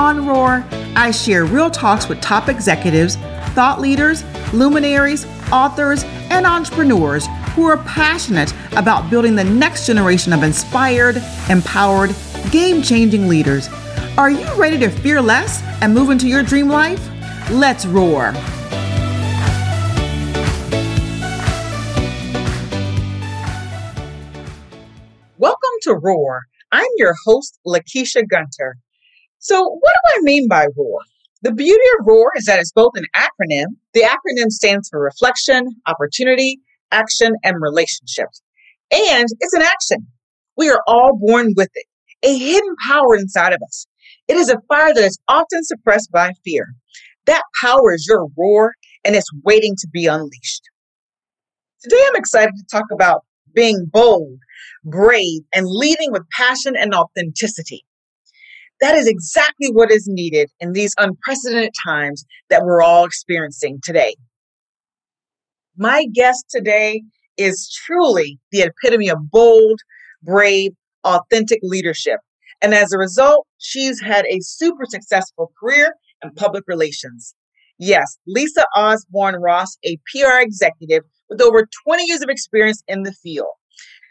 On Roar, I share real talks with top executives, thought leaders, luminaries, authors, and entrepreneurs who are passionate about building the next generation of inspired, empowered, game changing leaders. Are you ready to fear less and move into your dream life? Let's roar. Welcome to Roar. I'm your host, Lakeisha Gunter. So, what do I mean by ROAR? The beauty of ROAR is that it's both an acronym. The acronym stands for reflection, opportunity, action, and relationships. And it's an action. We are all born with it, a hidden power inside of us. It is a fire that is often suppressed by fear. That power is your roar and it's waiting to be unleashed. Today, I'm excited to talk about being bold, brave, and leading with passion and authenticity. That is exactly what is needed in these unprecedented times that we're all experiencing today. My guest today is truly the epitome of bold, brave, authentic leadership. And as a result, she's had a super successful career in public relations. Yes, Lisa Osborne Ross, a PR executive with over 20 years of experience in the field.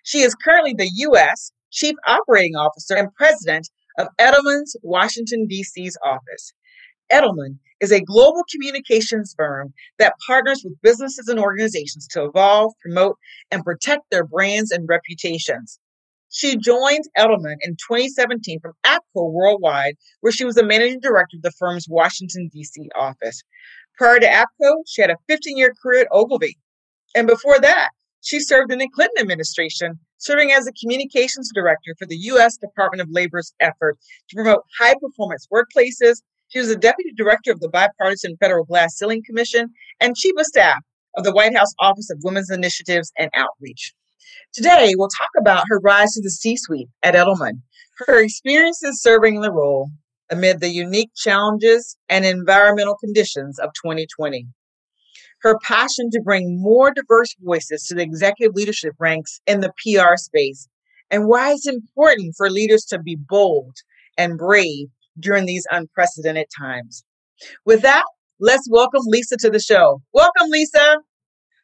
She is currently the U.S. Chief Operating Officer and President of Edelman's Washington, D.C.'s office. Edelman is a global communications firm that partners with businesses and organizations to evolve, promote, and protect their brands and reputations. She joined Edelman in 2017 from APCO Worldwide, where she was the managing director of the firm's Washington, D.C. office. Prior to APCO, she had a 15 year career at Ogilvy. And before that, she served in the Clinton administration, serving as the communications director for the U.S. Department of Labor's effort to promote high performance workplaces. She was the deputy director of the Bipartisan Federal Glass Ceiling Commission and chief of staff of the White House Office of Women's Initiatives and Outreach. Today, we'll talk about her rise to the C suite at Edelman, her experiences serving in the role amid the unique challenges and environmental conditions of 2020 her passion to bring more diverse voices to the executive leadership ranks in the PR space, and why it's important for leaders to be bold and brave during these unprecedented times. With that, let's welcome Lisa to the show. Welcome, Lisa.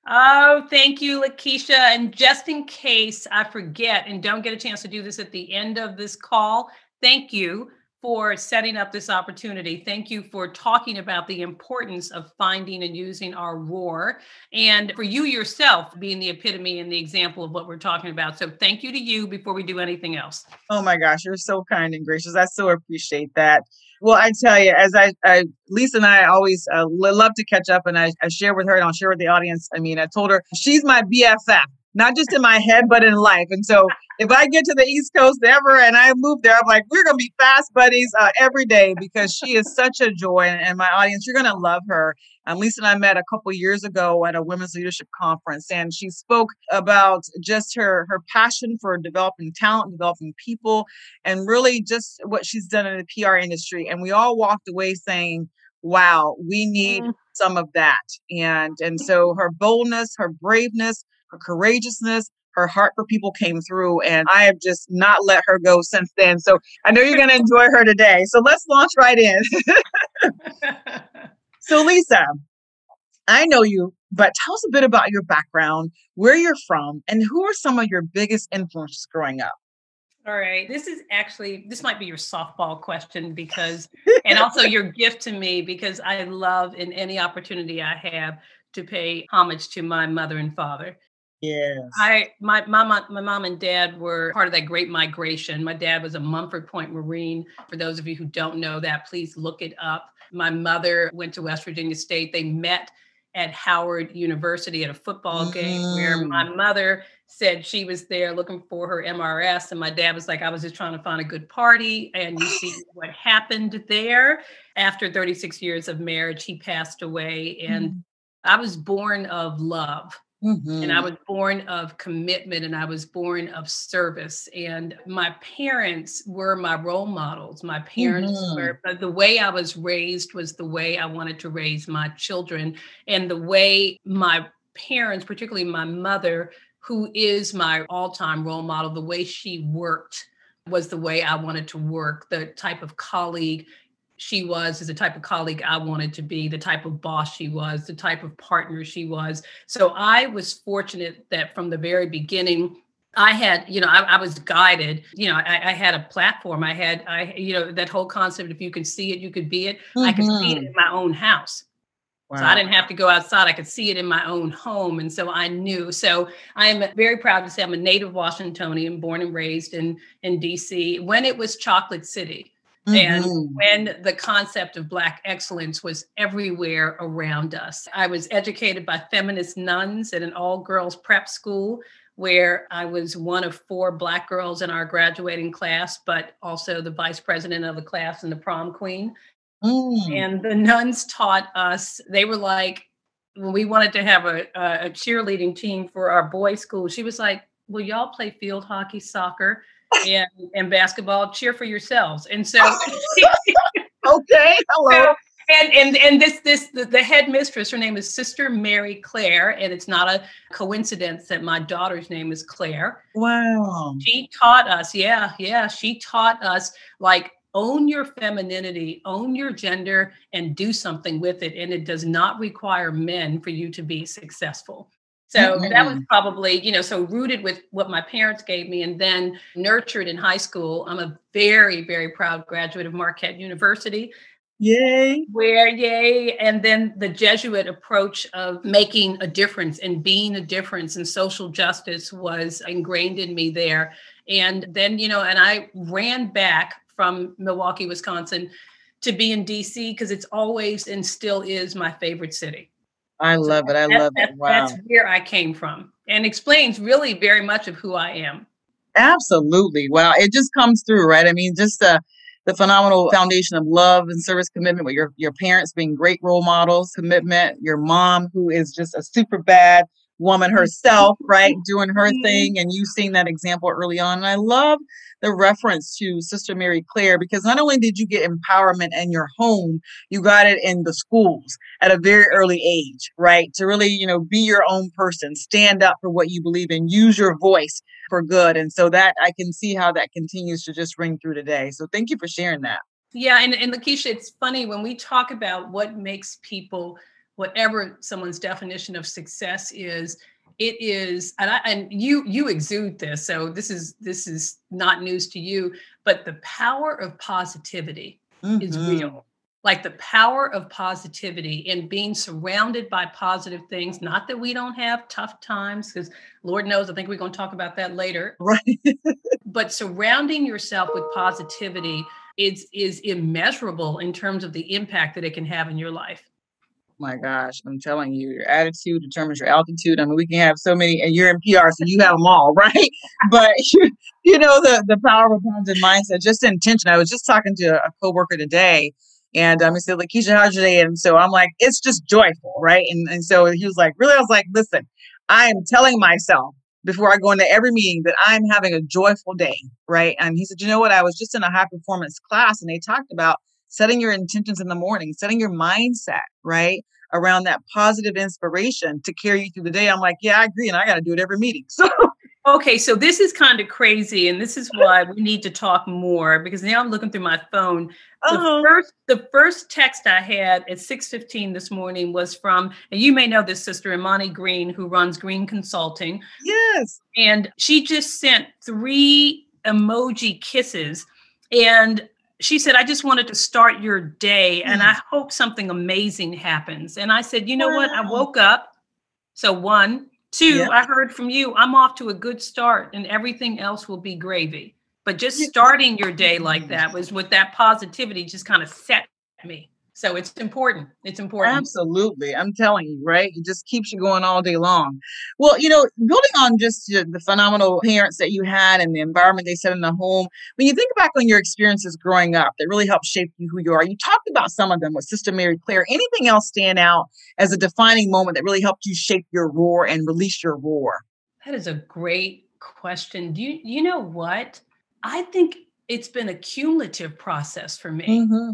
Oh, thank you, Lakeisha. And just in case I forget and don't get a chance to do this at the end of this call, thank you for setting up this opportunity. Thank you for talking about the importance of finding and using our roar, and for you yourself being the epitome and the example of what we're talking about. So, thank you to you before we do anything else. Oh my gosh, you're so kind and gracious. I so appreciate that. Well, I tell you, as I, I Lisa and I always uh, love to catch up, and I, I share with her and I'll share with the audience. I mean, I told her she's my BFF not just in my head, but in life. And so if I get to the East Coast ever and I move there, I'm like, we're going to be fast buddies uh, every day because she is such a joy. And, and my audience, you're going to love her. Um, Lisa and I met a couple years ago at a women's leadership conference, and she spoke about just her her passion for developing talent, developing people, and really just what she's done in the PR industry. And we all walked away saying, "Wow, we need." Mm. some of that and and so her boldness her braveness her courageousness, her heart for people came through, and I have just not let her go since then. So I know you're going to enjoy her today. So let's launch right in. so, Lisa, I know you, but tell us a bit about your background, where you're from, and who are some of your biggest influences growing up? All right. This is actually this might be your softball question because and also your gift to me because I love in any opportunity I have to pay homage to my mother and father. Yes. I my mom my mom and dad were part of that great migration. My dad was a Montford Point Marine. For those of you who don't know that, please look it up. My mother went to West Virginia State. They met at Howard University at a football game where my mm. mother said she was there looking for her MRS. And my dad was like, I was just trying to find a good party. And you see what happened there. After 36 years of marriage, he passed away. And mm-hmm. I was born of love. Mm-hmm. And I mm-hmm. was born of commitment and I was born of service. And my parents were my role models. My parents mm-hmm. were, but the way I was raised was the way I wanted to raise my children. And the way my parents, particularly my mother, who is my all time role model, the way she worked was the way I wanted to work, the type of colleague she was is the type of colleague I wanted to be, the type of boss she was, the type of partner she was. So I was fortunate that from the very beginning, I had, you know, I, I was guided. You know, I, I, had a platform. I had, I, you know, that whole concept. If you can see it, you could be it. Mm-hmm. I could see it mm-hmm. in my own house. Wow. So I didn't have to go outside. I could see it in my own home. And so I knew. So I am very proud to say I'm a native Washingtonian, born and raised in, in DC when it was Chocolate City. Mm-hmm. And when the concept of Black excellence was everywhere around us, I was educated by feminist nuns at an all girls prep school where I was one of four Black girls in our graduating class, but also the vice president of the class and the prom queen. Mm. And the nuns taught us, they were like, when we wanted to have a, a cheerleading team for our boys' school, she was like, Will y'all play field hockey, soccer, and, and basketball? Cheer for yourselves. And so, okay, hello. So, and and and this this the, the, head mistress her name is sister mary claire and it's not a coincidence that my daughter's name is claire wow she taught us yeah yeah she taught us like own your femininity, own your gender, and do something with it. And it does not require men for you to be successful. So mm-hmm. that was probably, you know, so rooted with what my parents gave me and then nurtured in high school. I'm a very, very proud graduate of Marquette University. Yay. Where, yay. And then the Jesuit approach of making a difference and being a difference and social justice was ingrained in me there. And then, you know, and I ran back from Milwaukee, Wisconsin, to be in DC because it's always and still is my favorite city. I love it. I love it. Wow. That's where I came from and explains really very much of who I am. Absolutely. Wow. It just comes through, right? I mean, just uh, the phenomenal foundation of love and service commitment with your, your parents being great role models, commitment, your mom, who is just a super bad woman herself, right, doing her mm-hmm. thing, and you seeing that example early on. And I love the reference to Sister Mary Claire because not only did you get empowerment in your home, you got it in the schools at a very early age, right? To really, you know, be your own person, stand up for what you believe in, use your voice for good. And so that I can see how that continues to just ring through today. So thank you for sharing that. Yeah, and, and Lakeisha, it's funny when we talk about what makes people whatever someone's definition of success is it is and I, and you you exude this so this is this is not news to you but the power of positivity mm-hmm. is real. Like the power of positivity and being surrounded by positive things not that we don't have tough times because lord knows i think we're going to talk about that later. Right. But surrounding yourself with positivity is is immeasurable in terms of the impact that it can have in your life my gosh, I'm telling you, your attitude determines your altitude. I mean, we can have so many, and you're in PR, so you have them all, right? But you, you know, the the power of a positive mindset, just intention. I was just talking to a coworker today, and um, he said, "Lakeisha, how's your day?" And so I'm like, "It's just joyful, right?" And and so he was like, "Really?" I was like, "Listen, I am telling myself." Before I go into every meeting, that I'm having a joyful day, right? And he said, You know what? I was just in a high performance class and they talked about setting your intentions in the morning, setting your mindset, right? Around that positive inspiration to carry you through the day. I'm like, yeah, I agree. And I got to do it every meeting. So Okay, so this is kind of crazy, and this is why we need to talk more because now I'm looking through my phone. The uh-huh. first, the first text I had at 6:15 this morning was from, and you may know this sister Imani Green, who runs Green Consulting. Yes, and she just sent three emoji kisses, and she said, I just wanted to start your day and mm. I hope something amazing happens. And I said, You know wow. what? I woke up. So, one, two, yep. I heard from you. I'm off to a good start and everything else will be gravy. But just starting your day like that was with that positivity just kind of set me. So it's important. It's important. Absolutely. I'm telling you, right? It just keeps you going all day long. Well, you know, building on just the phenomenal parents that you had and the environment they set in the home, when you think back on your experiences growing up that really helped shape you who you are, you talked about some of them with Sister Mary Claire. Anything else stand out as a defining moment that really helped you shape your roar and release your roar? That is a great question. Do you you know what? I think it's been a cumulative process for me. Mm-hmm.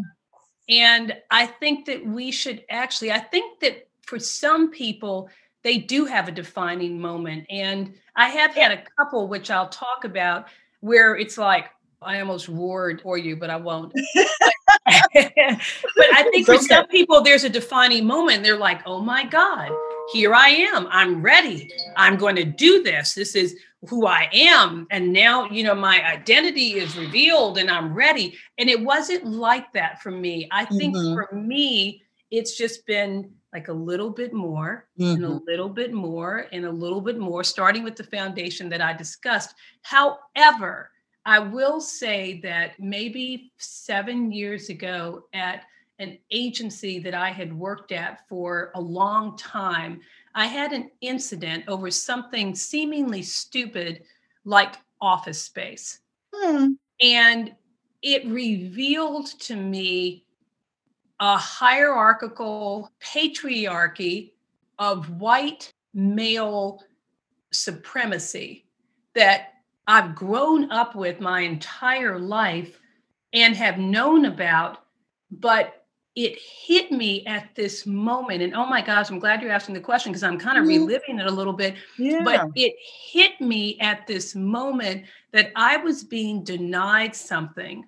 And I think that we should actually, I think that for some people, they do have a defining moment. And I have had a couple, which I'll talk about, where it's like, I almost roared for you, but I won't. but I think for some people, there's a defining moment. They're like, oh my God, here I am. I'm ready. I'm going to do this. This is who I am. And now, you know, my identity is revealed and I'm ready. And it wasn't like that for me. I think mm-hmm. for me, it's just been like a little bit more mm-hmm. and a mm-hmm. little bit more and a little bit more, starting with the foundation that I discussed. However, I will say that maybe seven years ago at an agency that I had worked at for a long time, I had an incident over something seemingly stupid like office space. Hmm. And it revealed to me a hierarchical patriarchy of white male supremacy that I've grown up with my entire life and have known about, but it hit me at this moment. And oh my gosh, I'm glad you're asking the question because I'm kind of reliving it a little bit. Yeah. But it hit me at this moment that I was being denied something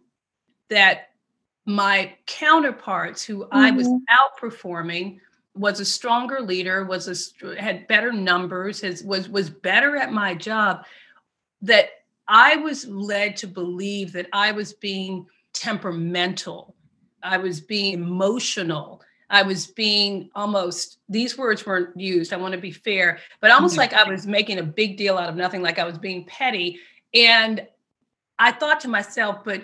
that my counterparts, who mm-hmm. I was mm-hmm. outperforming, was a stronger leader, was a had better numbers, has, was was better at my job that I was led to believe that I was being temperamental, I was being emotional, I was being almost, these words weren't used, I want to be fair, but almost mm-hmm. like I was making a big deal out of nothing, like I was being petty. And I thought to myself, but,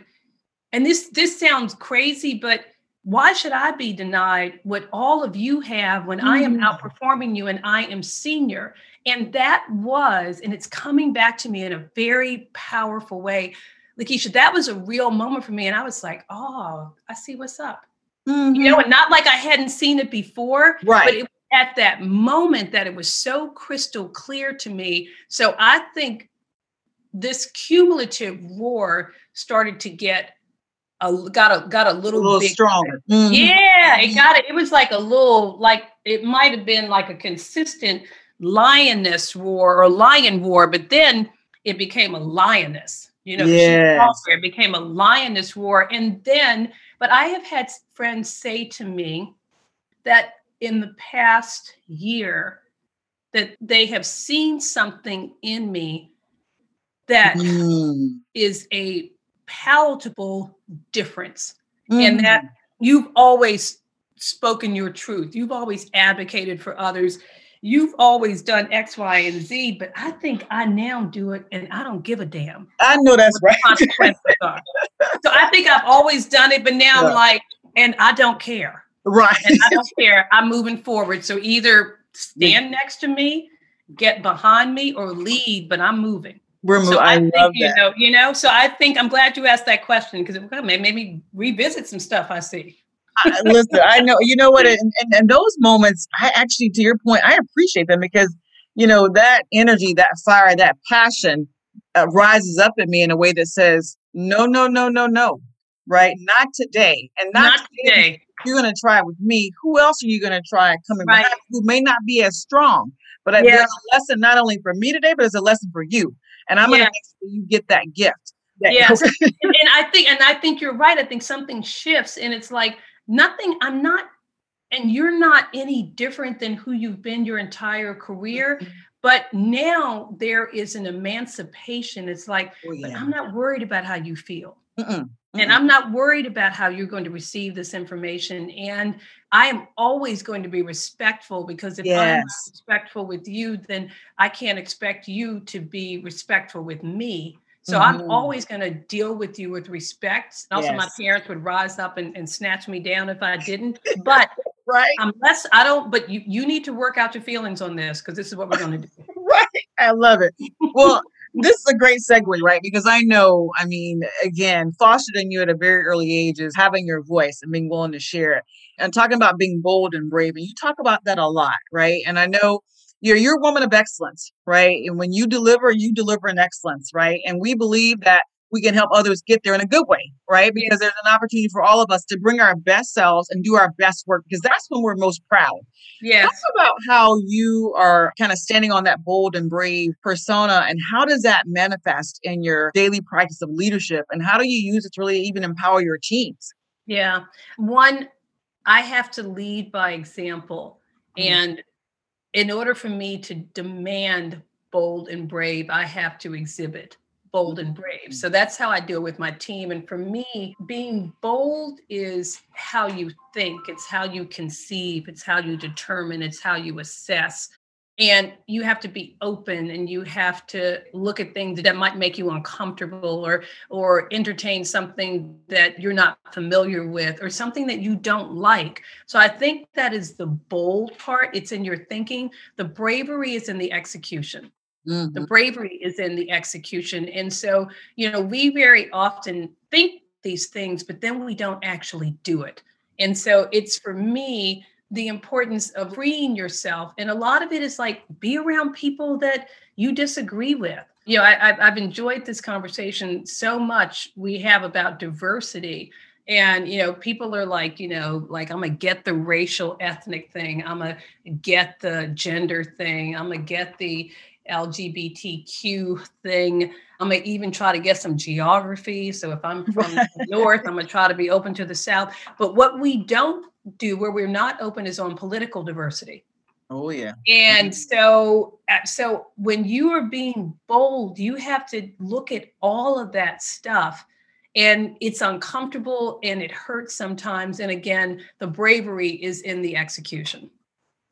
and this this sounds crazy, but why should I be denied what all of you have when mm. I am mm. outperforming you and I am senior? And that was, and it's coming back to me in a very powerful way. Lakeisha, that was a real moment for me. And I was like, oh, I see what's up. Mm-hmm. You know, and not like I hadn't seen it before, right. but it, was at that moment that it was so crystal clear to me. So I think this cumulative roar started to get a got a got a little, a little stronger. Mm-hmm. Yeah, it got it. It was like a little like it might have been like a consistent lioness roar or lion roar, but then it became a lioness. You know, yes. it became a lioness roar. And then, but I have had friends say to me that in the past year, that they have seen something in me that mm. is a palatable difference, mm. and that you've always spoken your truth. You've always advocated for others you've always done X, Y, and Z, but I think I now do it and I don't give a damn. I know that's right. So I think I've always done it, but now yeah. I'm like, and I don't care. Right. And I don't care. I'm moving forward. So either stand next to me, get behind me, or lead, but I'm moving. We're moving. So I, I think, love you that. know, you know, so I think I'm glad you asked that question because it made me revisit some stuff I see. Listen, I know, you know what, and, and, and those moments, I actually, to your point, I appreciate them because, you know, that energy, that fire, that passion uh, rises up in me in a way that says, no, no, no, no, no, right? Not today. And not, not today. today. You're going to try with me. Who else are you going to try coming right. behind who may not be as strong? But yeah. there's a lesson not only for me today, but it's a lesson for you. And I'm yeah. going to make sure you get that gift. That yes. and, and I think, and I think you're right. I think something shifts and it's like, nothing, I'm not, and you're not any different than who you've been your entire career. Mm-hmm. But now there is an emancipation. It's like, oh, yeah. I'm not worried about how you feel. Mm-mm. And I'm not worried about how you're going to receive this information. And I am always going to be respectful because if yes. I'm not respectful with you, then I can't expect you to be respectful with me So mm-hmm. I'm always going to deal with you with respect. Also, yes. my parents would rise up and, and snatch me down if I didn't. But right, unless I don't, but you you need to work out your feelings on this because this is what we're going to do. right, I love it. Well. this is a great segue, right? Because I know, I mean, again, fostered in you at a very early age is having your voice and being willing to share it. And talking about being bold and brave, and you talk about that a lot, right? And I know you're you're a woman of excellence, right? And when you deliver, you deliver in excellence, right? And we believe that we can help others get there in a good way, right? Because there's an opportunity for all of us to bring our best selves and do our best work because that's when we're most proud. Yeah. Talk about how you are kind of standing on that bold and brave persona and how does that manifest in your daily practice of leadership and how do you use it to really even empower your teams? Yeah. One, I have to lead by example. Mm-hmm. And in order for me to demand bold and brave, I have to exhibit bold and brave. So mm-hmm. that's how I deal with my team. And for me, being bold is how you think, it's how you conceive, it's how you determine, it's how you assess. And you have to be open and you have to look at things that might make you uncomfortable or or entertain something that you're not familiar with or something that you don't like. So I think that is the bold part. It's in your thinking. The bravery is in the execution. Mm-hmm. The bravery is in the execution. And so, you know, we very often think these things, but then we don't actually do it. And so it's for me the importance of freeing yourself. And a lot of it is like be around people that you disagree with. You know, I, have enjoyed this conversation so much we have about diversity. And, you know, people are like, you know, like, I'm going to get the racial ethnic thing. I'm going to get the gender thing. I'm going to get the, LGBTQ thing. I'm gonna even try to get some geography. So if I'm from the north, I'm gonna try to be open to the south. But what we don't do where we're not open is on political diversity. Oh yeah. And so uh, so when you are being bold, you have to look at all of that stuff and it's uncomfortable and it hurts sometimes and again the bravery is in the execution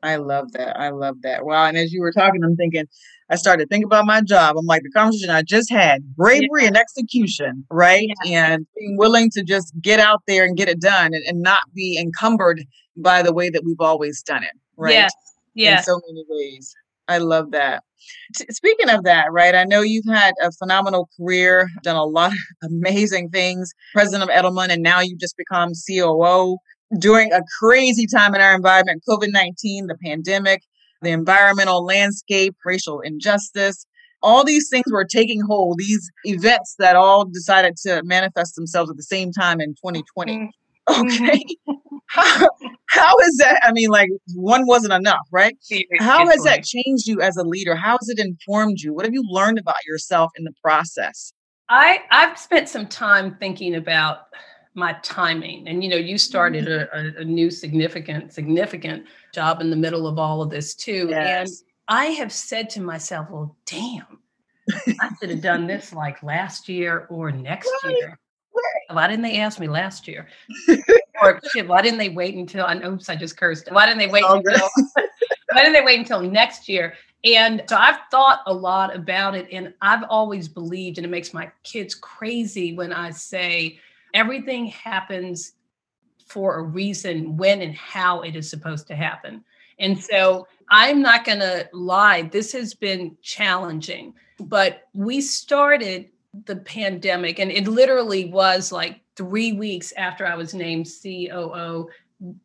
I love that. I love that. Wow. And as you were talking, I'm thinking, I started thinking about my job. I'm like, the conversation I just had bravery yeah. and execution, right? Yeah. And being willing to just get out there and get it done and, and, not be encumbered by the way that we've always done it, right? Yes. Yes. In so many ways. I love that. speaking of that, right? I know you've had a phenomenal career, done a lot of amazing things, president of Edelman, and now you've just become COO during a crazy time in our environment COVID 19, the pandemic, the environmental landscape, racial injustice. All these things were taking hold, these events that all decided to manifest themselves at the same time in 2020. Mm-hmm. Okay. how, how is that? I mean, like, one wasn't enough, right? How has that changed you as a leader? How has it informed you? What have you learned about yourself in the process? I, I've spent some time thinking about my timing. And you know, you started mm-hmm. a, a, new significant, significant job in the middle of all of this too. Yes. And I have said to myself, well, damn, I should have done this like last year or next right. year. Right. Why didn't they ask me last year? or shit, why didn't they wait until I oops, I just cursed. Why didn't they wait until why didn't they wait until next year? And so I've thought a lot about it and I've always believed, and it makes my kids crazy when I say, Everything happens for a reason when and how it is supposed to happen. And so I'm not going to lie, this has been challenging, but we started the pandemic, and it literally was like three weeks after I was named COO.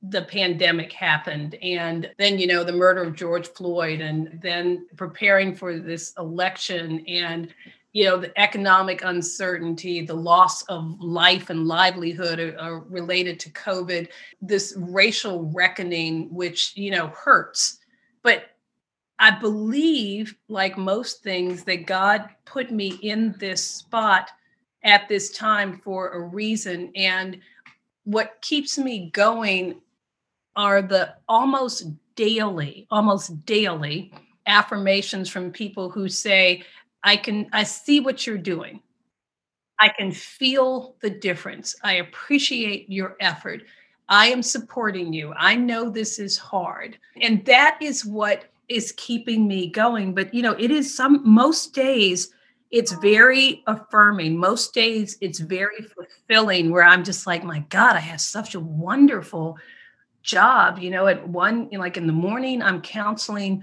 The pandemic happened, and then, you know, the murder of George Floyd, and then preparing for this election, and you know the economic uncertainty the loss of life and livelihood are, related to covid this racial reckoning which you know hurts. But i believe like most things that god put me in this spot at this time for a reason. And what keeps me going are the almost daily almost daily affirmations from people who say I can I see what you're doing. I can feel the difference. I appreciate your effort. I am supporting you. I know this is hard. And that is what is keeping me going. But you know, it is some most days it's very affirming. Most days it's very fulfilling where I'm just like, my God, I have such a wonderful job. You know, at one, like in the morning, I'm counseling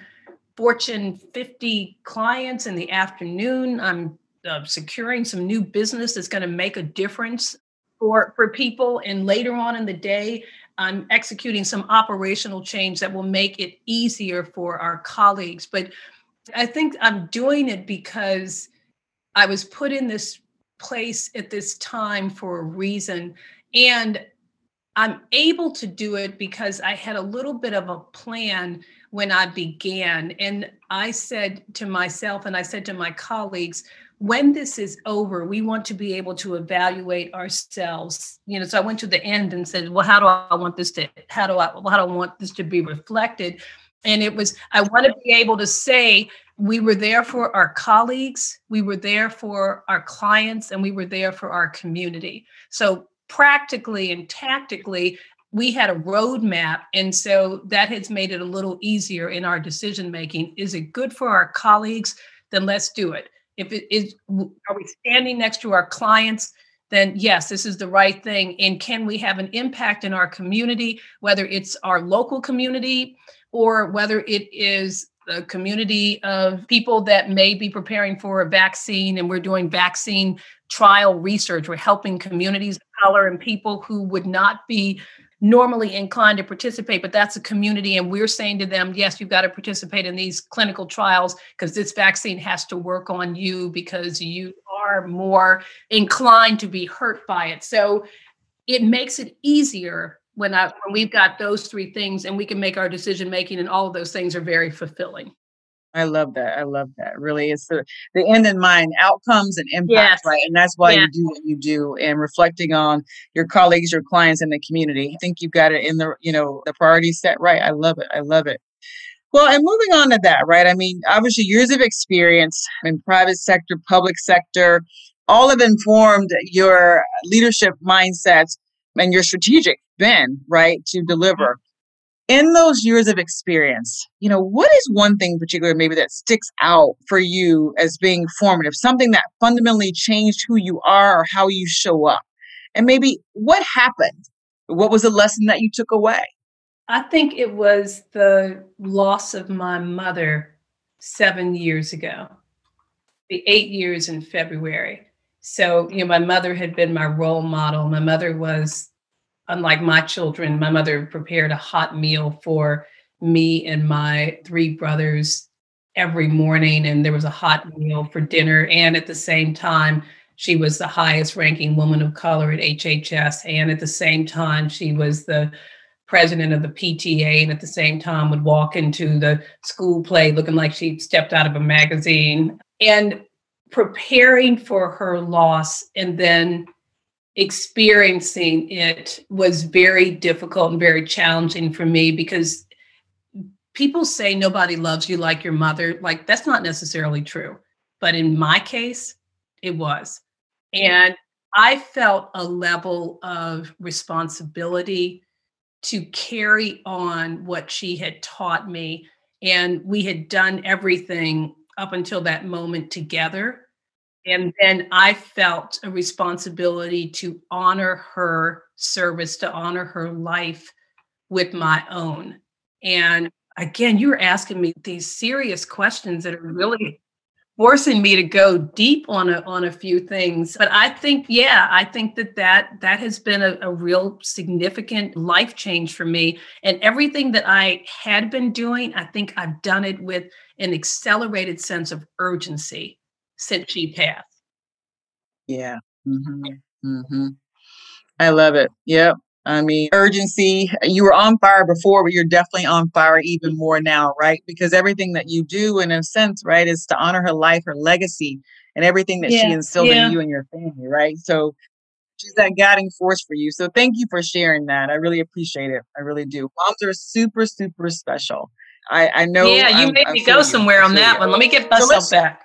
Fortune 50 clients. In the afternoon, I'm uh, securing some new business that's going to make a difference for, for people. And later on in the day, I'm executing some operational change that will make it easier for our colleagues. But I think I'm doing it because I was put in this place at this time for a reason. And I'm able to do it because I had a little bit of a plan when I began. And I said to myself, and I said to my colleagues, when this is over, we want to be able to evaluate ourselves. You know, so I went to the end and said, well, how do I want this to, how do I, how do I want this to be reflected? And it was, I want to be able to say, we were there for our colleagues, we were there for our clients, and we were there for our community. So, practically and tactically, we had a roadmap. And so that has made it a little easier in our decision making. Is it good for our colleagues? Then let's do it. If it is, are we standing next to our clients? Then yes, this is the right thing. And can we have an impact in our community, whether it's our local community or whether it is a community of people that may be preparing for a vaccine and we're doing vaccine trial research. We're helping communities of color and people who would not be normally inclined to participate, but that's a community. And we're saying to them, yes, you've got to participate in these clinical trials because this vaccine has to work on you because you are more inclined to be hurt by it. So it makes it easier when I when we've got those three things and we can make our decision making and all of those things are very fulfilling. I love that. I love that. Really, it's the, the end in mind, outcomes and impact, yes. right? And that's why yes. you do what you do and reflecting on your colleagues, your clients, and the community. I think you've got it in the, you know, the priority set right. I love it. I love it. Well, and moving on to that, right? I mean, obviously, years of experience in private sector, public sector, all have informed your leadership mindsets and your strategic been, right, to deliver. In those years of experience, you know, what is one thing particular maybe that sticks out for you as being formative, something that fundamentally changed who you are or how you show up? And maybe what happened? What was the lesson that you took away? I think it was the loss of my mother seven years ago, the eight years in February. So, you know, my mother had been my role model. My mother was unlike my children, my mother prepared a hot meal for me and my three brothers every morning. And there was a hot meal for dinner. And at the same time, she was the highest ranking woman of color at HHS. And at the same time, she was the president of the PTA. And at the same time, would walk into the school play looking like she stepped out of a magazine. And preparing for her loss and then experiencing it was very difficult and very challenging for me because people say nobody loves you like your mother. Like, that's not necessarily true. But in my case, it was. And I felt a level of responsibility to carry on what she had taught me. And we had done everything up until that moment together. And then I felt a responsibility to honor her service, to honor her life with my own. And again, you're asking me these serious questions that are really forcing me to go deep on a on a few things. But i think yeah i think that that that has been a, a, real significant life change for me. And everything that i had been doing i think i've done it with an accelerated sense of urgency since she passed. Yeah. Mm-hmm. Mm-hmm. I love it. Yep. I mean, urgency. You were on fire before, but you're definitely on fire even more now, right? Because everything that you do, in a sense, right, is to honor her life, her legacy, and everything that yeah. she instilled yeah. in you and your family, right? So she's that guiding force for you. So thank you for sharing that. I really appreciate it. I really do. Moms are super, super special. I, I know. Yeah, you I'm, made I'm me go somewhere on that one. Let me get myself so back.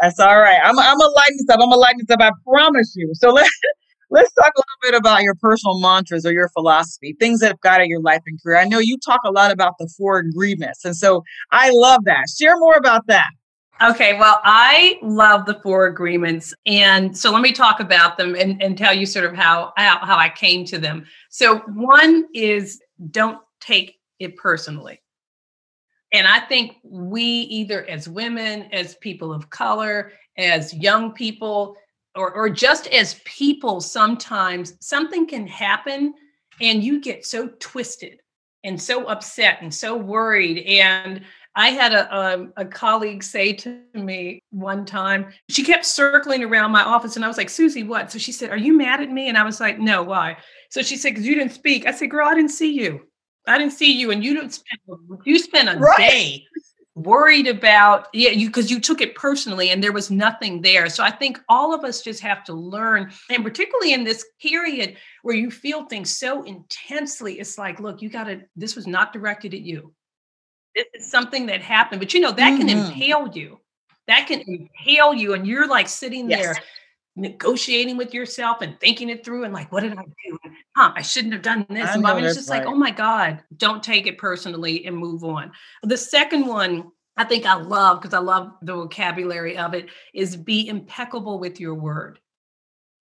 That's all right. I'm, I'm gonna lighten this up. I'm gonna lighten this up. I promise you. So let's let's talk a little bit about your personal mantras or your philosophy, things that have guided your life and career. I know you talk a lot about the four agreements, and so I love that. Share more about that. Okay, well, I love the four agreements. And so let me talk about them and, and tell you sort of how, how, how I came to them. So, one is don't take it personally. And I think we, either as women, as people of color, as young people, or, or just as people, sometimes something can happen and you get so twisted and so upset and so worried. And I had a, a, um, a, colleague say to me one time, she kept circling around my office, and I was like, Susie, what? So she said, Are you mad at me? And I was like, No, why? So she said, Because you didn't speak. I said, Girl, I didn't see you. I didn't see you, and you didn't spend you spent a right. day worried about yeah you because you took it personally and there was nothing there so i think all of us just have to learn and particularly in this period where you feel things so intensely it's like look you got to this was not directed at you this is something that happened but you know that mm-hmm. can impale you that can impale you and you're like sitting yes. there negotiating with yourself and thinking it through and like what did i do huh i shouldn't have done this I and I was just right. like oh my god don't take it personally and move on the second one i think i love because i love the vocabulary of it is be impeccable with your word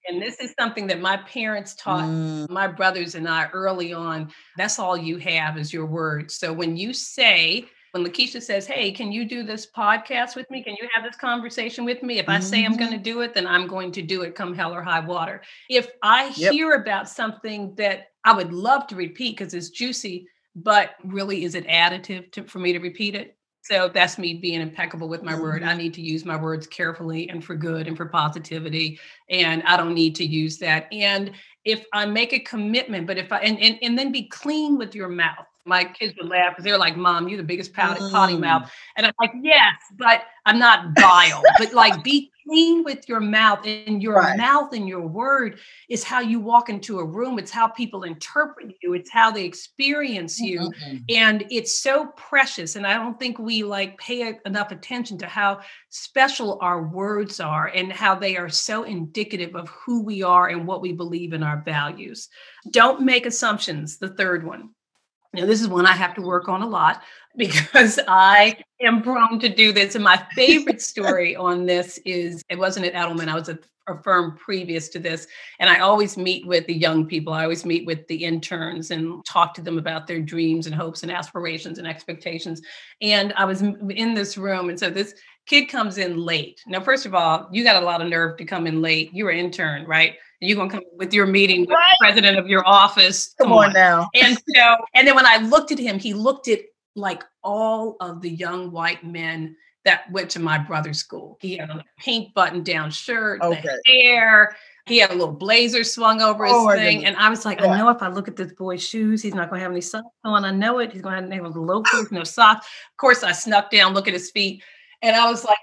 and this is something that my parents taught mm. my brothers and i early on that's all you have is your word so when you say when Lakeisha says, Hey, can you do this podcast with me? Can you have this conversation with me? If I say I'm going to mm-hmm. do it, then I'm going to do it come hell or high water. If I yep. hear about something that I would love to repeat because it's juicy, but really is it additive to, for me to repeat it? So that's me being impeccable with my mm-hmm. word. I need to use my words carefully and for good and for positivity. And I don't need to use that. And if I make a commitment, but if I and and, and then be clean with your mouth my kids would laugh because they're like, "Mom, you're the biggest potty, mm. potty mouth," and I'm like, "Yes, but I'm not vile." but like, be clean with your mouth, and your right. mouth and your word is how you walk into a room. It's how people interpret you. It's how they experience you, mm-hmm. and it's so precious. And I don't think we like pay enough attention to how special our words are and how they are so indicative of who we are and what we believe in our values. Don't make assumptions. The third one now, this is one I have to work on a lot because I am prone to do this. And my favorite story on this is it wasn't at Edelman, I was at a firm previous to this. And I always meet with the young people, I always meet with the interns and talk to them about their dreams and hopes and aspirations and expectations. And I was in this room. And so this kid comes in late. Now, first of all, you got a lot of nerve to come in late. You're an intern, right? You're gonna come with your meeting with right. the president of your office. Come, come on, on now. And so, and then when I looked at him, he looked at like all of the young white men that went to my brother's school. He had a pink button down shirt, okay. the hair. He had a little blazer swung over his oh, thing. And I was like, I know if I look at this boy's shoes, he's not going to have any socks on. I know it. He's going to have loafers, no socks. Of course, I snuck down, look at his feet. And I was like,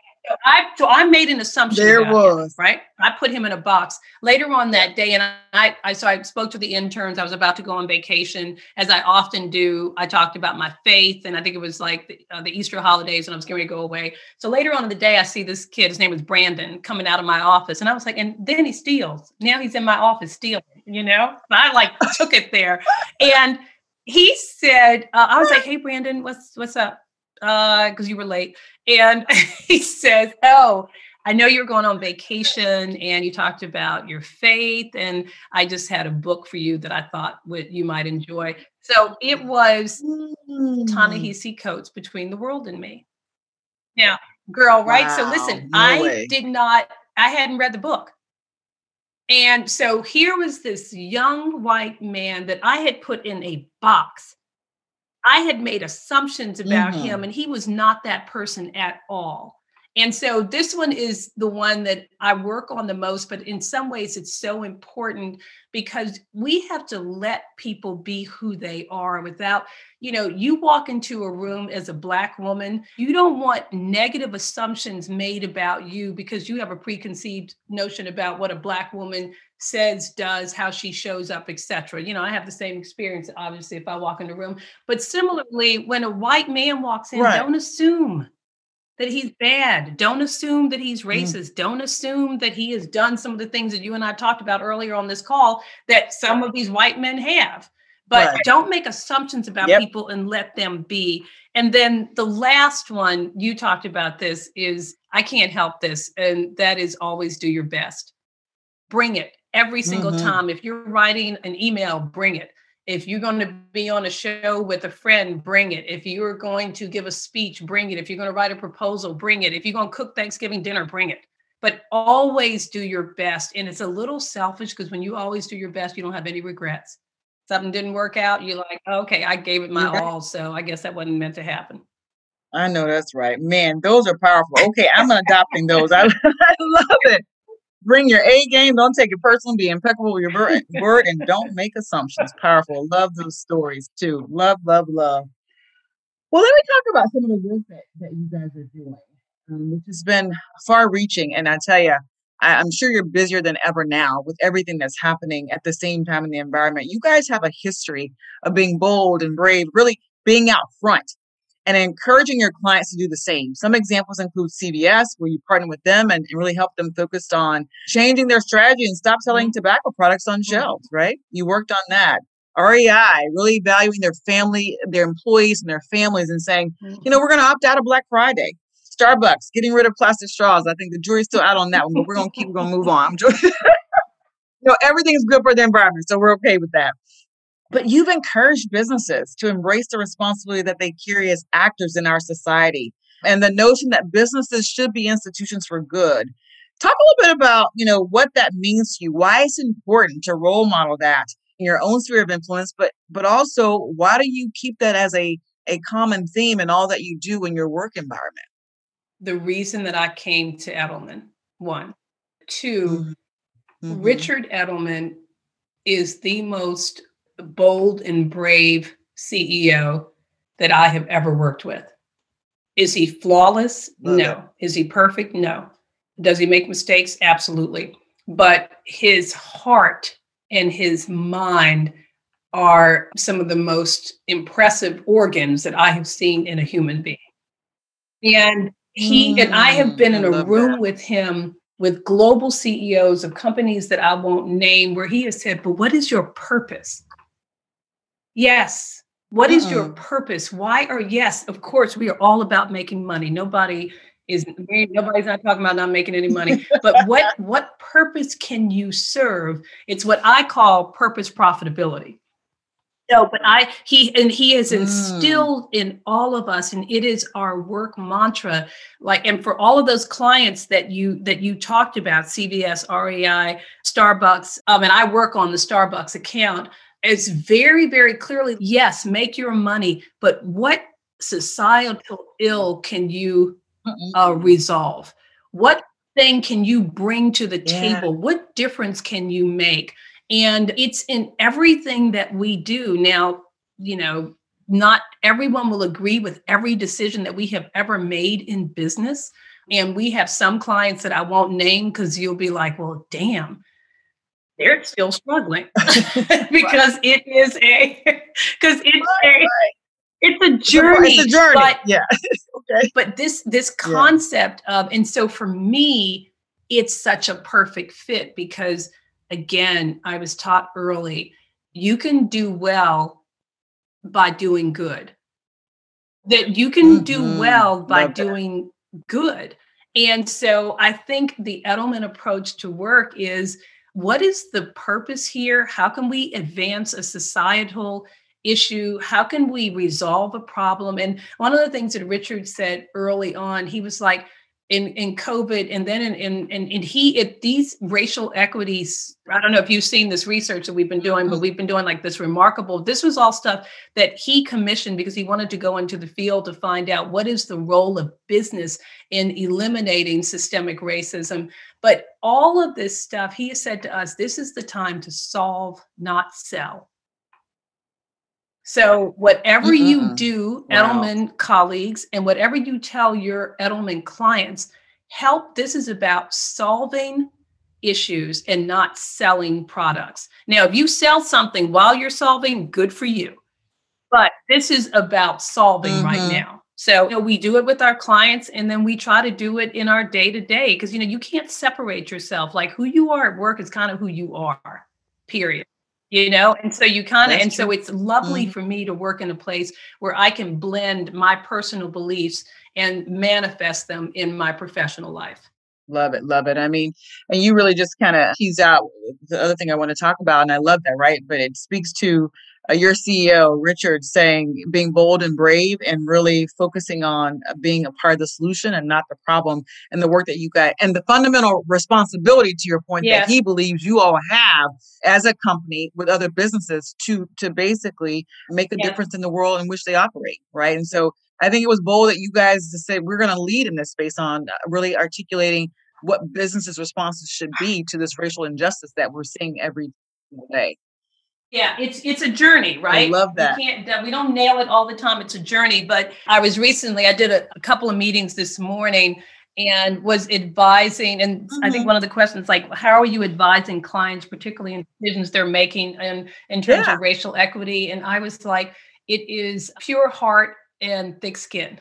I so I made an assumption. There was him, right. I put him in a box later on that day, and I, I so I spoke to the interns. I was about to go on vacation, as I often do. I talked about my faith, and I think it was like the, uh, the Easter holidays, and I was going to go away. So later on in the day, I see this kid. His name was Brandon coming out of my office, and I was like, and then he steals. Now he's in my office stealing. You know, I like took it there, and he said, uh, I was like, hey Brandon, what's what's up? Uh because you were late and he says oh i know you're going on vacation and you talked about your faith and i just had a book for you that i thought would you might enjoy so it was mm. ta-nehisi coates between the world and me yeah girl right wow. so listen no i way. did not i hadn't read the book and so here was this young white man that i had put in a box I had made assumptions about mm-hmm. him, and he was not that person at all. And so this one is the one that I work on the most, but in some ways it's so important because we have to let people be who they are without, you know, you walk into a room as a Black woman, you don't want negative assumptions made about you because you have a preconceived notion about what a Black woman says, does, how she shows up, etc. You know, I have the same experience, obviously, if I walk in a room. But similarly, when a white man walks in, right. don't assume that he's bad. Don't assume that he's mm. racist. Mm. Don't assume that he has done some of the things that you and I talked about earlier on this call that some of these white men have. But right. don't make assumptions about yep. people and let them be. And then the last one, you talked about this, is I can't help this. And that is always do your best. Bring it every single mm-hmm. time. If you're writing an email, bring it. If you're going to be on a show with a friend, bring it. If you're going to give a speech, bring it. If you're going to write a proposal, bring it. If you're going to cook Thanksgiving dinner, bring it. But always do your best. And it's a little selfish because when you always do your best, you don't have any regrets. Something didn't work out, you're like, okay, I gave it my all. So I guess that wasn't meant to happen. I know that's right. Man, those are powerful. Okay, I'm adopting those. I, I love it. Bring your A game. Don't take it personal. Be impeccable with your word and don't make assumptions. Powerful. Love those stories too. Love, love, love. Well, let me talk about some of the work that, that you guys are doing, um, which has been far reaching. And I tell you, I, I'm sure you're busier than ever now with everything that's happening at the same time in the environment. You guys have a history of being bold and brave, really being out front and encouraging your clients to do the same. Some examples include CVS, where you partner with them and, and really help them focused on changing their strategy and stop selling mm-hmm. tobacco products on mm-hmm. shelves, right? You worked on that. REI, really valuing their family, their employees and their families and saying, mm-hmm. you know, we're going to opt out of Black Friday. Starbucks, getting rid of plastic straws. I think the jury's still out on that one, but we're going to keep going to move on. you know, everything's good for the environment, so we're okay with that. But you've encouraged businesses to embrace the responsibility that they carry as actors in our society and the notion that businesses should be institutions for good. Talk a little bit about, you know, what that means to you, why it's important to role model that in your own sphere of influence, but but also why do you keep that as a a common theme in all that you do in your work environment? The reason that I came to Edelman, one. 2 mm-hmm. mm-hmm. Richard Edelman is the most bold and brave CEO that I have ever worked with. Is he flawless? No. Is he perfect? No. Does he make mistakes? Absolutely. But his heart and his mind are some of the most impressive organs that I have seen in a human being. And he mm, and I have been in a room that. with him with global CEOs of companies that I won't name where he has said, But what is your purpose? Yes. What is your purpose? Why are yes, of course, we are all about making money. Nobody is nobody's not talking about not making any money. But what what purpose can you serve? It's what I call purpose profitability. No, but I he and he is mm. instilled mm. in all of us, and it is our work mantra. Like, and for all of those clients that you that you talked about, CVS, REI, Starbucks, um, and I work on the Starbucks account it's very, very clearly yes, make your money, but what societal ill can you uh, resolve? What thing can you bring to the yeah. table? What difference can you make? And it's in everything that we do. Now, you know, not everyone will agree with every decision that we have ever made in business. And we have some clients that I won't name because you'll be like, well, damn, they're still struggling because it is a because it's a it's a journey. It's a journey. But, yeah. okay. But this this concept yeah. of and so for me, it's such a perfect fit because again, I was taught early, you can do well by doing good. That you can mm-hmm. do well by Love doing that. good. And so I think the Edelman approach to work is what is the purpose here? How can we advance a societal issue? How can we resolve a problem? And one of the things that Richard said early on, he was like, in in COVID, and then in in and, and he it, these racial equities. I don't know if you've seen this research that we've been doing, but mm-hmm. we've been doing like this remarkable. This was all stuff that he commissioned because he wanted to go into the field to find out what is the role of business in eliminating systemic racism. But all of this stuff, he has said to us, this is the time to solve, not sell. So, whatever you do, wow. Edelman colleagues, and whatever you tell your Edelman clients, help. This is about solving issues and not selling products. Now, if you sell something while you're solving, good for you. But this is about solving mm-hmm. right now. So you know, we do it with our clients and then we try to do it in our day to day because you know you can't separate yourself. Like who you are at work is kind of who you are, period. You know and so you kind of and true. so it's lovely mm-hmm. for me to work in a place where i can blend my personal beliefs and manifest them in my professional life love it love it i mean and you really just kind of tease out the other thing i want to talk about and i love that right but it speaks to uh, your CEO, Richard, saying being bold and brave and really focusing on uh, being a part of the solution and not the problem and the work that you got and the fundamental responsibility to your point yes. that he believes you all have as a company with other businesses to to basically make a yes. difference in the world in which they operate. Right. And so I think it was bold that you guys to say we're going to lead in this space on uh, really articulating what businesses' responses should be to this racial injustice that we're seeing every day. Yeah, it's it's a journey, right? I love that. We can't we don't nail it all the time. It's a journey. But I was recently I did a, a couple of meetings this morning and was advising and mm-hmm. i think mm-hmm. one of the questions like how are you advising clients particularly in decisions they're making in in terms yeah. of racial equity and i was like it is pure heart and thick skin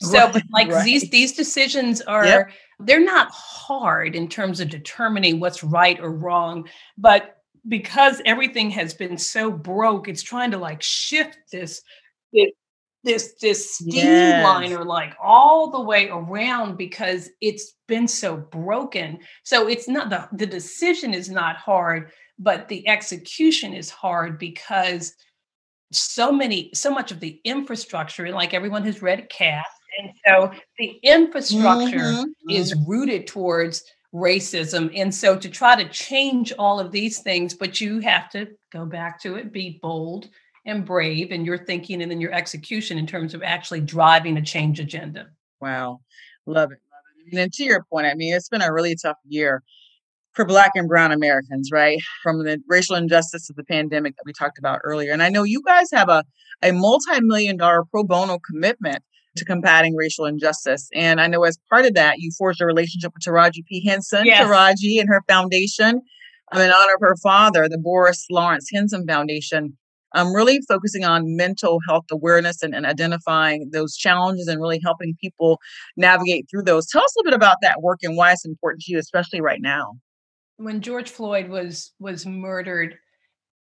so right, like right. these these decisions are yep. they're not hard in terms of determining what's right or wrong but because everything has been so broke, it's trying to like shift this this this streamliner yes. like all the way around because it's been so broken. So it's not the the decision is not hard, but the execution is hard because so many so much of the infrastructure and like everyone has read Caste and so the infrastructure mm-hmm. is mm-hmm. rooted towards racism. And so to try to change all of these things, but you have to go back to it, be bold and brave in your thinking and in your execution in terms of actually driving a change agenda. Wow. Love it. Love it. And then to your point, I mean, it's been a really tough year for Black and Brown Americans, right? From the racial injustice of the pandemic that we talked about earlier. And I know you guys have a, a multi million dollar pro bono commitment to combating racial injustice. And I know as part of that, you forged a relationship with Taraji P. Henson, yes. Taraji and her foundation um, in honor of her father, the Boris Lawrence Henson Foundation. I'm really focusing on mental health awareness and, and identifying those challenges and really helping people navigate through those. Tell us a little bit about that work and why it's important to you, especially right now. When George Floyd was was murdered,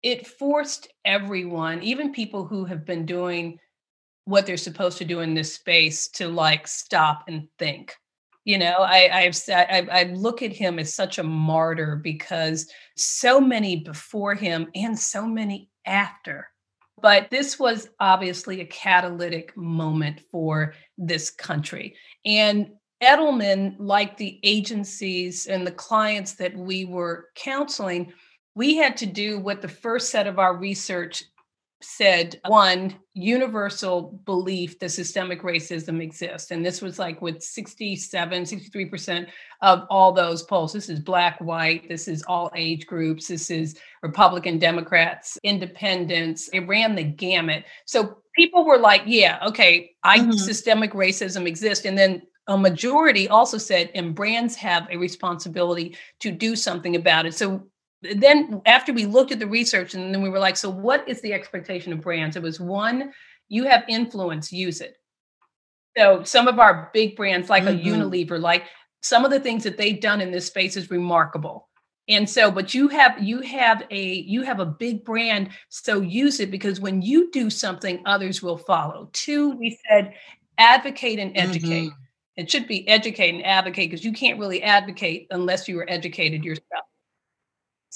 it forced everyone, even people who have been doing what they're supposed to do in this space to like stop and think you know? I I, I look at him as such a martyr because so many before him and so many after. But this was obviously a catalytic moment for this country. And edelman like the agencies and the clients that we were counseling we had to do what the first set of our research said one universal belief that systemic racism exists. And this was like with 67 63% of all those polls. This is black white this is all age groups this is republican democrats independents. It ran the gamut. So people were like yeah okay i mm-hmm. systemic racism exists. And then a majority also said and brands have a responsibility to do something about it. So then after we looked at the research and then we were like so what is the expectation of brands? It was one you have influence use it. So some of our big brands like mm-hmm. a unilever like some of the things that they've done in this space is remarkable. And so but you have you have a you have a big brand so use it because when you do something others will follow. Two we said advocate and educate. Mm-hmm. it should be educate and advocate because you can't really advocate unless you are educated yourself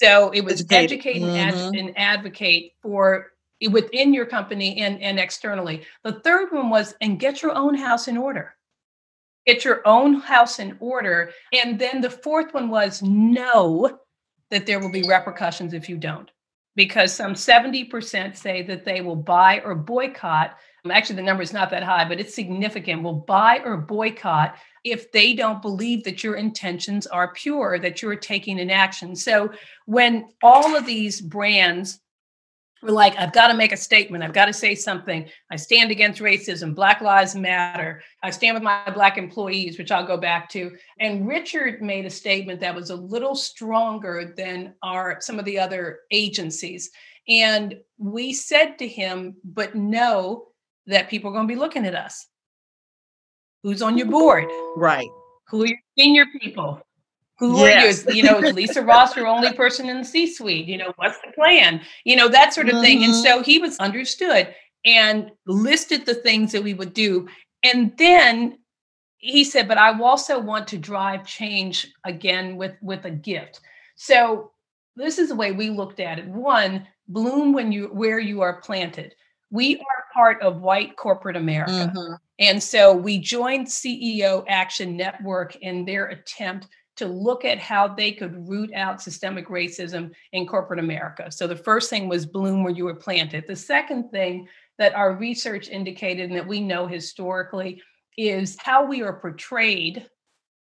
so it was educate, educate mm-hmm. and, advocate for within your company and, and externally. The third one was and get your own house in order. Get your own house in order. And then the fourth one was know that there will be repercussions if you don't. Because some 70% say that they will buy or boycott. Actually, the number is not that high, but it's significant. Will buy or boycott if they don't believe that your intentions are pure, that you're taking an action. So when all of these brands were like, I've got to make a statement, I've got to say something, I stand against racism, Black Lives Matter, I stand with my Black employees, which I'll go back to. And Richard made a statement that was a little stronger than our some of the other agencies. And we said to him, but know that people are going to be looking at us who's on your board right who are your senior people Who yes. are you? You know, is Lisa Ross your only person in the C suite? You know, what's the plan? You know, that sort of mm-hmm. thing. And mm-hmm. so he was understood and listed the things that we would do. And then he said, but I also want to drive change again with, with a gift. So this is the way we looked at it. One, bloom when you where you are planted. We are part of white corporate America. Mm-hmm. And so we joined CEO Action Network in their attempt to look at how they could root out systemic racism in corporate America. So the first thing was bloom where you were planted. The second thing that our research indicated and that we know historically is how we are portrayed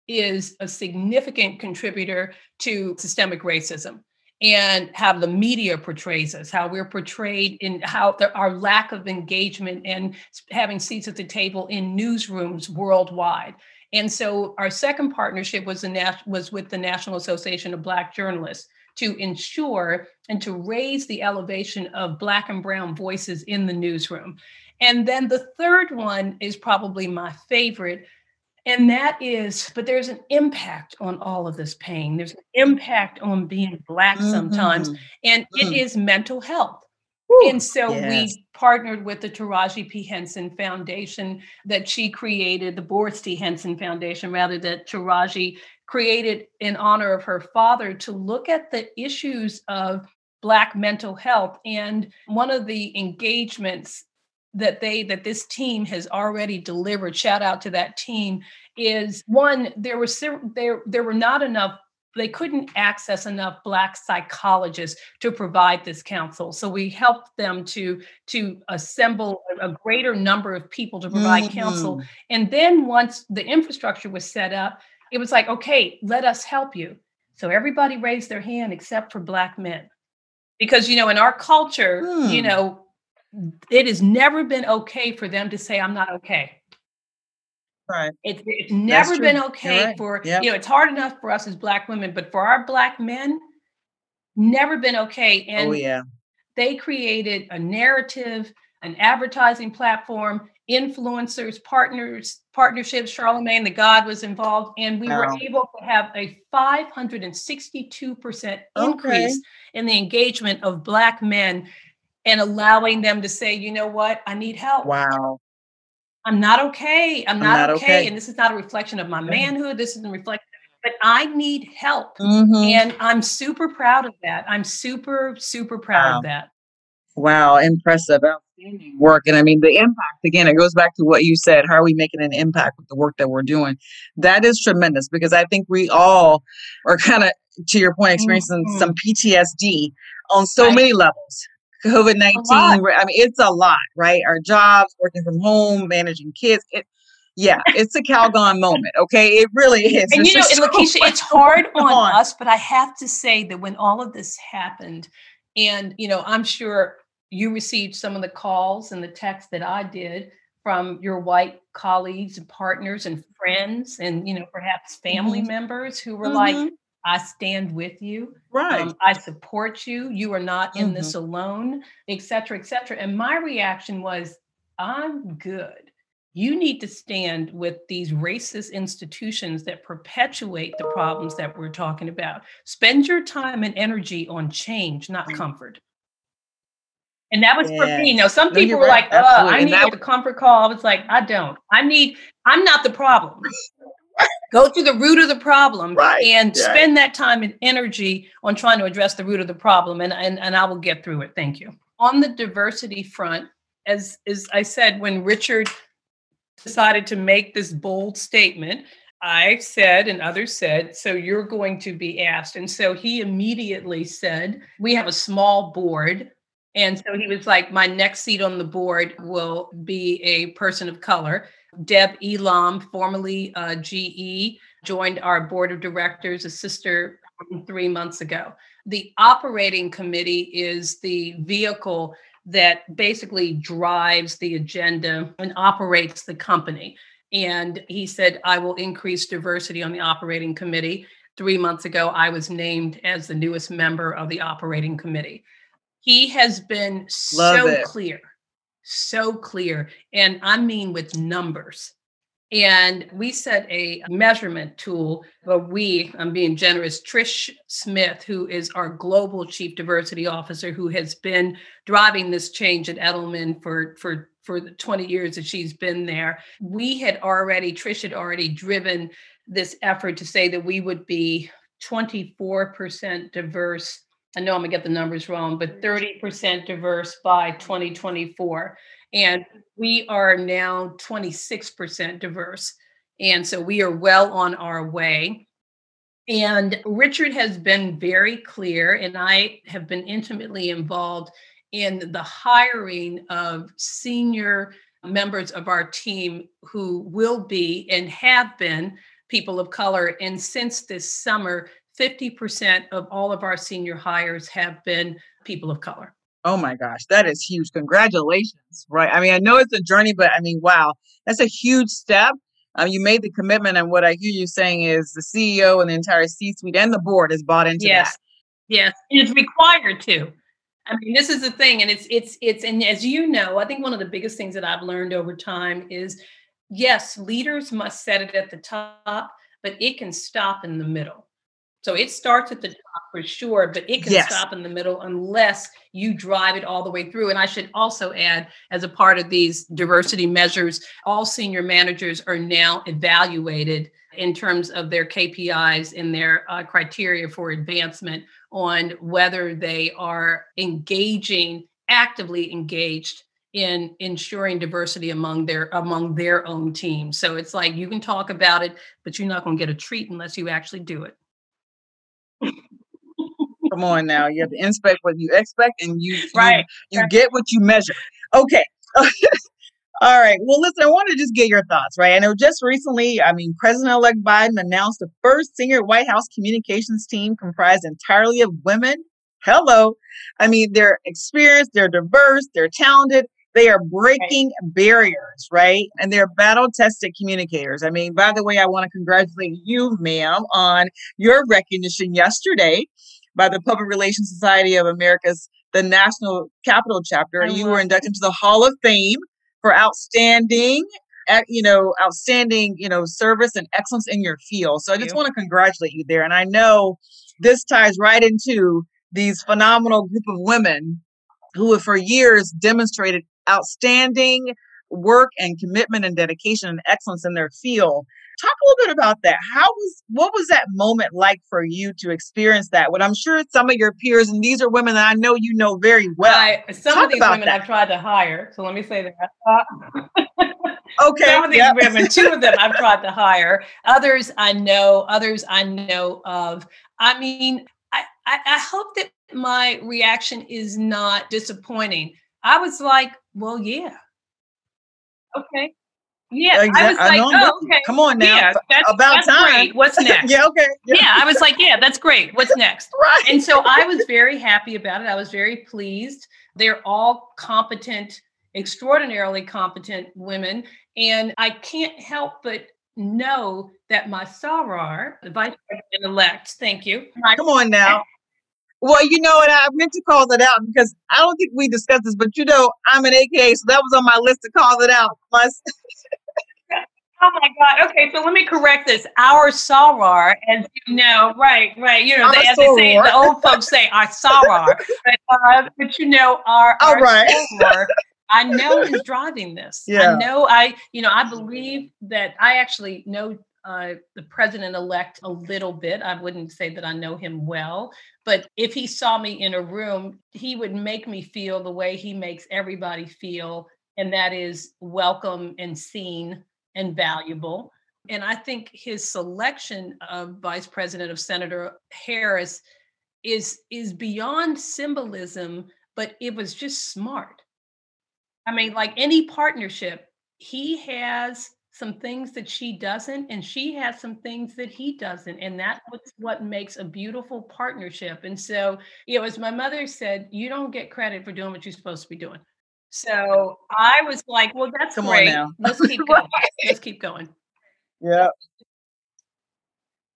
is a significant contributor to systemic racism and how the media portrays us, how we're portrayed in how the, our lack of engagement and having seats at the table in newsrooms worldwide. And so our second partnership was, the, was with the National Association of Black Journalists to ensure and to raise the elevation of Black and Brown voices in the newsroom. And then the third one is probably my favorite, and that is, but there's an impact on all of this pain. There's an impact on being Black sometimes, mm-hmm. and mm-hmm. it is mental health. Woo, and so yes. we partnered with the Taraji P. Henson Foundation that she created, the Boris T. Henson Foundation, rather, that Taraji created in honor of her father to look at the issues of Black mental health. And one of the engagements that they that this team has already delivered. Shout out to that team. Is one there was there there were not enough they couldn't access enough black psychologists to provide this counsel. So we helped them to to assemble a greater number of people to provide mm-hmm. counsel and then once the infrastructure was set up it was like okay let us help you. So everybody raised their hand except for black men. Because you know in our culture hmm. you know it has never been okay for them to say, I'm not okay. Right. It, it's never been okay right. for, yep. you know, it's hard enough for us as Black women, but for our Black men, never been okay. Oh, and oh, yeah. they created a narrative, an advertising platform, influencers, partners, partnerships. Charlemagne the God was involved, and we wow. were able to have a 562% increase okay. in the engagement of Black men and allowing them to say, you know what, I need help. Wow. I'm not okay. I'm not, I'm not okay. okay. And this is not a reflection of my manhood. This isn't reflection, but I need help. Mm-hmm. And I'm super proud of that. I'm super, super proud wow. of that. Wow, impressive. Outstanding work. And I mean, the impact, again, it goes back to what you said. How are we making an impact with the work that we're doing? That is tremendous because I think we all are kind of, to your point, experiencing mm-hmm. some PTSD on so right. many levels COVID 19. I mean, it's a lot, right? Our jobs, working from home, managing kids. It, yeah, it's a Calgon moment. Okay. It really is. And you know, so Lakeisha, it's hard on, on us, but I have to say that when all of this happened, and you know, I'm sure you received some of the calls and the texts that I did from your white colleagues and partners and friends and you know perhaps family mm-hmm. members who were mm-hmm. like I stand with you. Right. Um, I support you. You are not in mm-hmm. this alone, et cetera, et cetera. And my reaction was, I'm good. You need to stand with these racist institutions that perpetuate the problems that we're talking about. Spend your time and energy on change, not comfort. And that was for me. Now, some no, people were right. like, oh, I need that- the comfort call. I was like, I don't. I need, I'm not the problem. Go to the root of the problem right. and yeah. spend that time and energy on trying to address the root of the problem. And, and, and I will get through it. Thank you. On the diversity front, as, as I said, when Richard decided to make this bold statement, I said, and others said, so you're going to be asked. And so he immediately said, We have a small board. And so he was like, My next seat on the board will be a person of color. Deb Elam, formerly uh, GE, joined our board of directors, a sister three months ago. The operating committee is the vehicle that basically drives the agenda and operates the company. And he said, I will increase diversity on the operating committee. Three months ago, I was named as the newest member of the operating committee. He has been Love so it. clear so clear. And I mean with numbers. And we set a measurement tool, but we, I'm being generous, Trish Smith, who is our global chief diversity officer, who has been driving this change at Edelman for, for, for the 20 years that she's been there. We had already, Trish had already driven this effort to say that we would be 24% diverse. I know I'm gonna get the numbers wrong, but 30% diverse by 2024. And we are now 26% diverse. And so we are well on our way. And Richard has been very clear, and I have been intimately involved in the hiring of senior members of our team who will be and have been people of color. And since this summer, 50% of all of our senior hires have been people of color. Oh my gosh, that is huge. Congratulations. Right. I mean, I know it's a journey, but I mean, wow, that's a huge step. Um, you made the commitment, and what I hear you saying is the CEO and the entire C suite and the board is bought into yes. that. Yes, it's required to. I mean, this is the thing, and it's it's it's and as you know, I think one of the biggest things that I've learned over time is yes, leaders must set it at the top, but it can stop in the middle. So it starts at the top for sure, but it can yes. stop in the middle unless you drive it all the way through. And I should also add, as a part of these diversity measures, all senior managers are now evaluated in terms of their KPIs and their uh, criteria for advancement on whether they are engaging, actively engaged in ensuring diversity among their among their own team. So it's like you can talk about it, but you're not going to get a treat unless you actually do it. Come on now. You have to inspect what you expect and you right. you, you get what you measure. Okay. All right. Well, listen, I want to just get your thoughts, right? I know just recently, I mean, President elect Biden announced the first senior White House communications team comprised entirely of women. Hello. I mean, they're experienced, they're diverse, they're talented, they are breaking right. barriers, right? And they're battle tested communicators. I mean, by the way, I want to congratulate you, ma'am, on your recognition yesterday by the Public Relations Society of America's the National Capital Chapter. You were inducted into the Hall of Fame for outstanding you know outstanding you know service and excellence in your field so i just want to congratulate you there and i know this ties right into these phenomenal group of women who have for years demonstrated outstanding work and commitment and dedication and excellence in their field. Talk a little bit about that. How was what was that moment like for you to experience that? What I'm sure some of your peers, and these are women that I know you know very well. I, some Talk of these women that. I've tried to hire. So let me say that. Okay. Some of these yep. women, two of them I've tried to hire. Others I know, others I know of. I mean, I, I, I hope that my reaction is not disappointing. I was like, well, yeah. Okay. Yeah, exactly. I was like, I oh, okay. Come on now. Yeah, that's, About that's time. Great. What's next? yeah, okay. Yeah. yeah. I was like, yeah, that's great. What's next? right. And so I was very happy about it. I was very pleased. They're all competent, extraordinarily competent women. And I can't help but know that my soror, the vice president elect, thank you. Come on now. Well, you know what? I meant to call that out because I don't think we discussed this, but you know, I'm an AKA, so that was on my list to call it out. My Oh my God. Okay, so let me correct this. Our soror, as you know, right, right. You know, they, as they say, the old folks say our soror, but, uh, but you know, our, our right. soror, I know is driving this. Yeah. I know. I, you know, I believe that I actually know uh, the president elect a little bit. I wouldn't say that I know him well, but if he saw me in a room, he would make me feel the way he makes everybody feel, and that is welcome and seen and valuable. And I think his selection of Vice President of Senator Harris is is beyond symbolism, but it was just smart. I mean, like any partnership, he has some things that she doesn't and she has some things that he doesn't and that's what makes a beautiful partnership and so you know as my mother said you don't get credit for doing what you're supposed to be doing so i was like well that's Come great let's keep going let's keep going yeah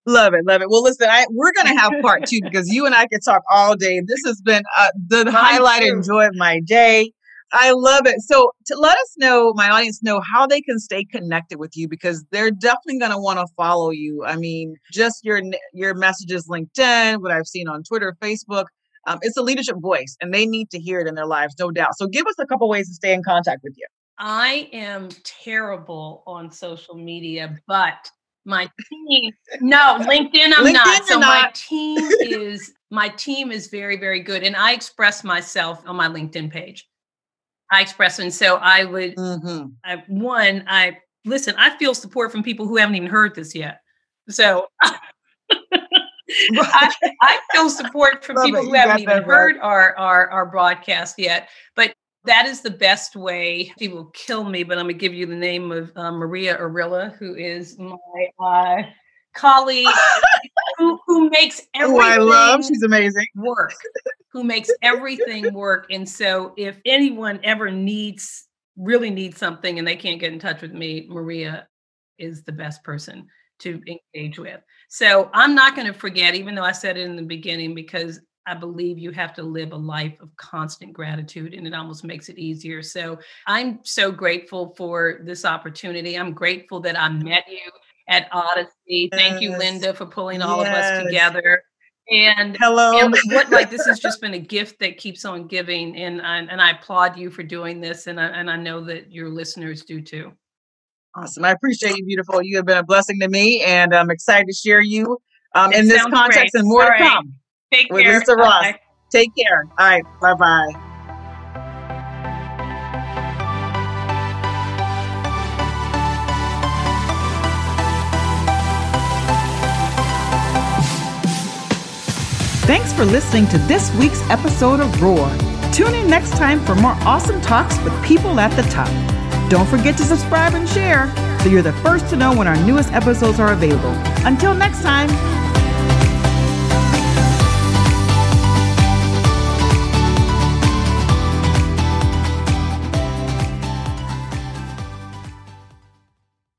Love it, love it. Well, listen, I, we're going to have part two because you and I could talk all day. This has been uh, the highlight and joy of my day. I love it. So to let us know, my audience know how they can stay connected with you because they're definitely going to want to follow you. I mean, just your your messages, LinkedIn, what I've seen on Twitter, Facebook. Um, it's a leadership voice, and they need to hear it in their lives, no doubt. So give us a couple ways to stay in contact with you. I am terrible on social media, but my team, no, LinkedIn, I'm LinkedIn not. So not. my team is my team is very, very good, and I express myself on my LinkedIn page. I express, and so I would. Mm-hmm. I, one, I listen. I feel support from people who haven't even heard this yet. So. I, I, feel support from Love people it. who you haven't even heard our, our our broadcast yet. But that is the best way. She will kill me, but I'm going to give you the name of uh, Maria Arilla, who is my uh, colleague who, who makes everything. Who I love. She's amazing. Work. Who makes everything work. And so, if anyone ever needs, really needs something, and they can't get in touch with me, Maria is the best person to engage with. So I'm not going to forget, even though I said it in the beginning, because I believe you have to live a life of constant gratitude and it almost makes it easier. So I'm so grateful for this opportunity. I'm grateful that I met you at Odyssey. Thank you, Linda, for pulling all yes. of us together. And hello, and what like this has just been a gift that keeps on giving, and I, and I applaud you for doing this, and I, and I know that your listeners do too. Awesome, I appreciate you, beautiful. You have been a blessing to me, and I'm excited to share you um, in this context great. and more all to right. come. Take with care. Lisa Ross. Bye. Take care. All right. Bye bye. Thanks for listening to this week's episode of Roar. Tune in next time for more awesome talks with people at the top. Don't forget to subscribe and share so you're the first to know when our newest episodes are available. Until next time.